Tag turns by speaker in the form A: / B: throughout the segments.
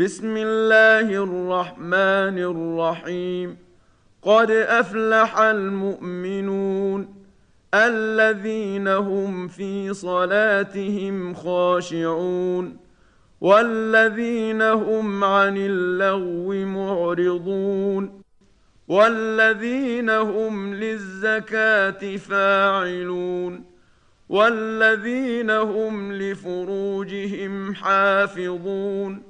A: بسم الله الرحمن الرحيم. قد أفلح المؤمنون الذين هم في صلاتهم خاشعون والذين هم عن اللغو معرضون والذين هم للزكاة فاعلون والذين هم لفروجهم حافظون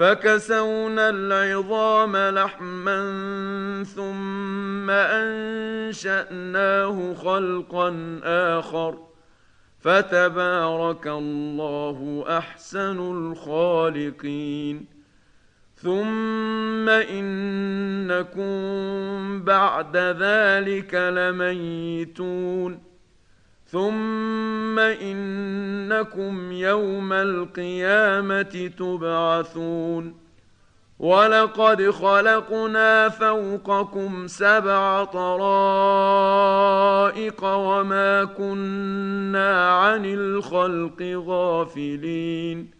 A: فكسونا العظام لحما ثم أنشأناه خلقا آخر. فتبارك الله أحسن الخالقين. ثم إنكم بعد ذلك لميتون. ثم انكم يوم القيامه تبعثون ولقد خلقنا فوقكم سبع طرائق وما كنا عن الخلق غافلين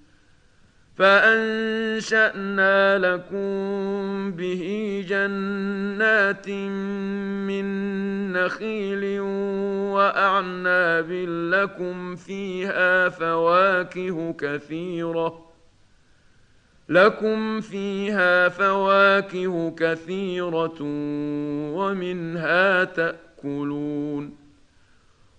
A: فأنشأنا لكم به جنات من نخيل وأعناب لكم فيها فواكه كثيرة لكم فيها فواكه كثيرة ومنها تأكلون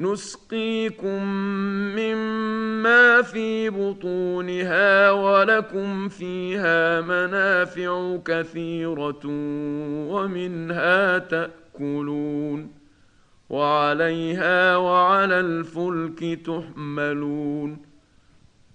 A: نسقيكم مما في بطونها ولكم فيها منافع كثيرة ومنها تأكلون وعليها وعلى الفلك تحملون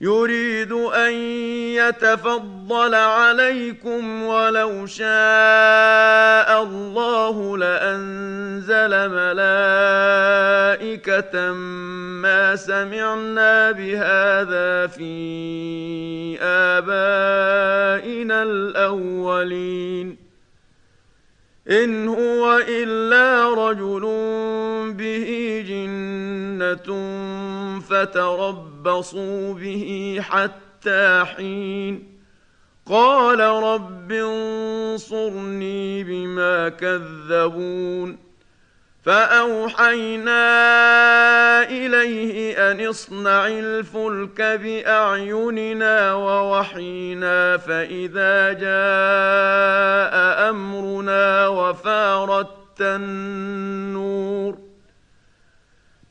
A: يريد أن يتفضل عليكم ولو شاء الله لأنزل ملائكة ما سمعنا بهذا في آبائنا الأولين. إن هو إلا رجل به جنه فتربصوا به حتى حين. قال رب انصرني بما كذبون. فأوحينا إليه أن اصنع الفلك بأعيننا ووحينا فإذا جاء أمرنا وفارت النور.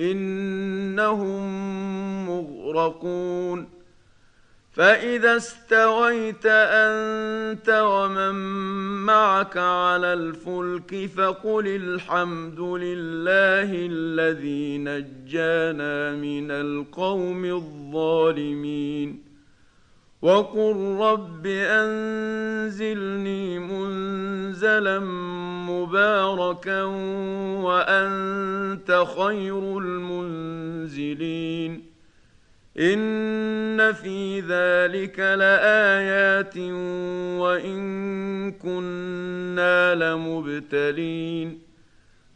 A: إنهم مغرقون. فإذا استويت أنت ومن معك على الفلك فقل الحمد لله الذي نجانا من القوم الظالمين. وقل رب انزلني منزلا مباركا وانت خير المنزلين ان في ذلك لايات وان كنا لمبتلين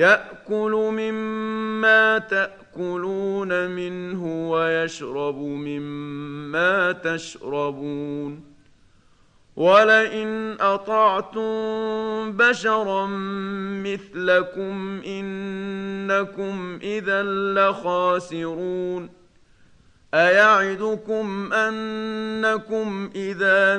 A: يأكل مما تأكلون منه ويشرب مما تشربون. ولئن اطعتم بشرا مثلكم انكم اذا لخاسرون. ايعدكم انكم اذا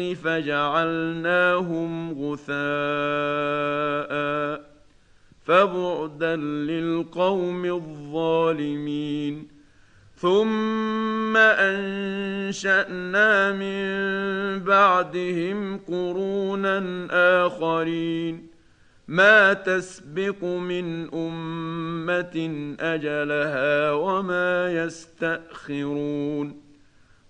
A: فجعلناهم غثاء فبعدا للقوم الظالمين. ثم أنشأنا من بعدهم قرونا آخرين. ما تسبق من أمة أجلها وما يستأخرون.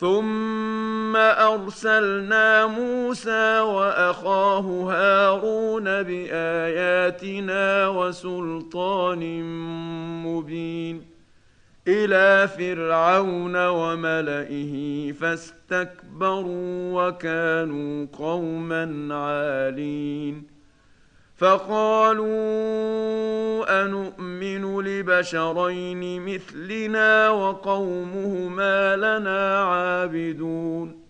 A: ثم ارسلنا موسى واخاه هارون باياتنا وسلطان مبين إلى فرعون وملئه فاستكبروا وكانوا قوما عالين فقالوا انومن لبشرين مثلنا وقومهما لنا عابدون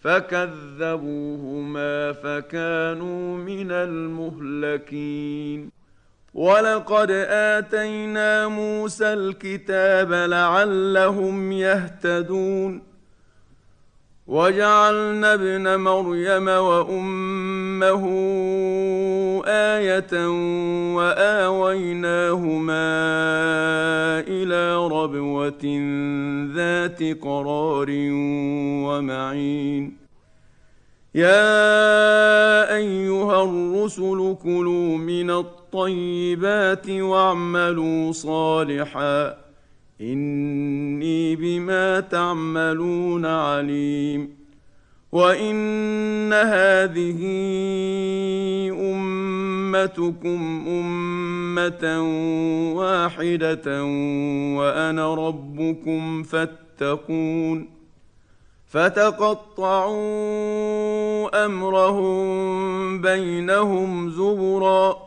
A: فكذبوهما فكانوا من المهلكين ولقد آتينا موسى الكتاب لعلهم يهتدون وجعلنا ابن مريم وأمه آية وآويناهما إلى ربوة ذات قرار ومعين. يا أيها الرسل كلوا من الطيبات واعملوا صالحا. إني بما تعملون عليم وإن هذه أمتكم أمة واحدة وأنا ربكم فاتقون فتقطعوا أمرهم بينهم زبرا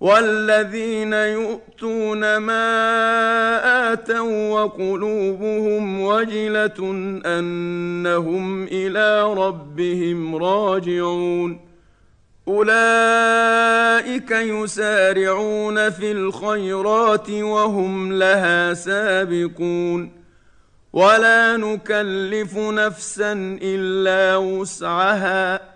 A: والذين يؤتون ما اتوا وقلوبهم وجله انهم إلى ربهم راجعون اولئك يسارعون في الخيرات وهم لها سابقون ولا نكلف نفسا الا وسعها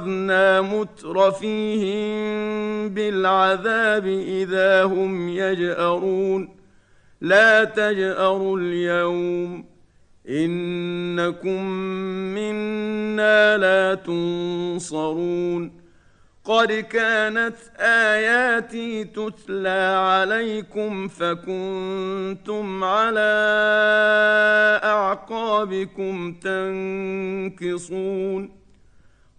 A: أخذنا مترفيهم بالعذاب إذا هم يجأرون. لا تجأروا اليوم إنكم منا لا تنصرون. قد كانت آياتي تتلى عليكم فكنتم على أعقابكم تنكصون.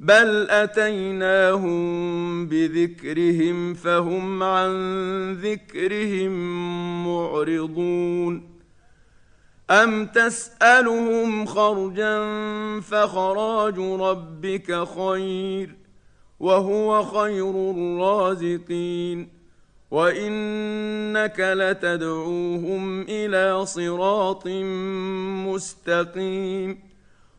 A: بل اتيناهم بذكرهم فهم عن ذكرهم معرضون ام تسالهم خرجا فخراج ربك خير وهو خير الرازقين وانك لتدعوهم إلى صراط مستقيم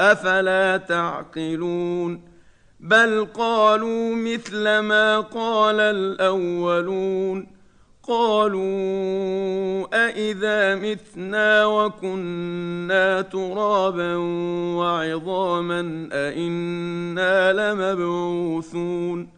A: أفلا تعقلون؟ بل قالوا مثل ما قال الأولون. قالوا أإذا متنا وكنا ترابا وعظاما أإنا لمبعوثون.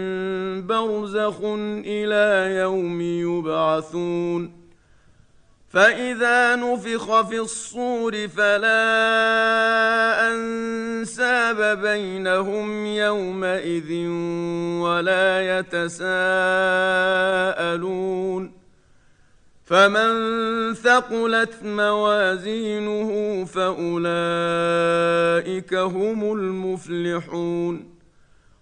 A: برزخ إلى يوم يبعثون فإذا نفخ في الصور فلا أنساب بينهم يومئذ ولا يتساءلون فمن ثقلت موازينه فأولئك هم المفلحون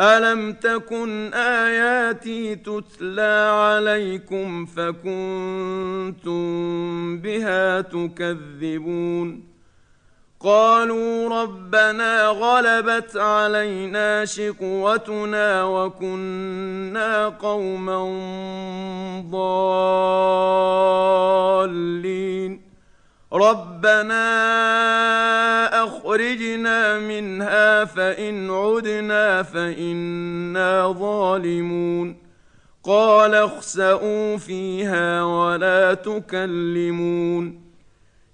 A: الم تكن اياتي تتلى عليكم فكنتم بها تكذبون قالوا ربنا غلبت علينا شقوتنا وكنا قوما ضالين ربنا اخرجنا منها فان عدنا فانا ظالمون قال اخسئوا فيها ولا تكلمون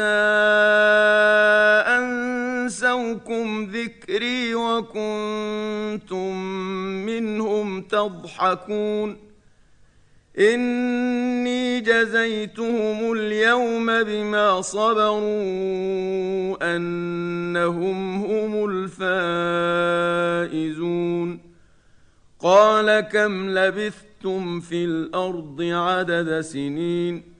A: حتى أنسوكم ذكري وكنتم منهم تضحكون. إني جزيتهم اليوم بما صبروا أنهم هم الفائزون. قال كم لبثتم في الأرض عدد سنين؟